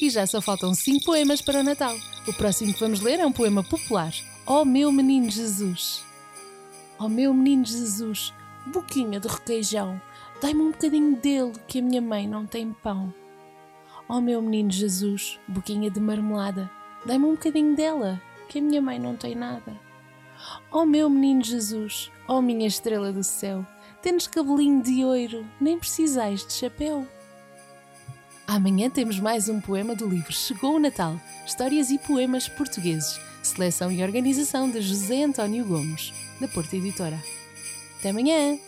E já só faltam 5 poemas para o Natal. O próximo que vamos ler é um poema popular. Ó oh, meu menino Jesus. Ó oh, meu menino Jesus, boquinha de requeijão, dai-me um bocadinho dele que a minha mãe não tem pão. Ó oh, meu menino Jesus, boquinha de marmelada, dai-me um bocadinho dela que a minha mãe não tem nada. Ó oh, meu menino Jesus, ó oh, minha estrela do céu, tens cabelinho de ouro, nem precisais de chapéu. Amanhã temos mais um poema do livro Chegou o Natal, Histórias e Poemas Portugueses, seleção e organização de José António Gomes, da Porta Editora. Até amanhã!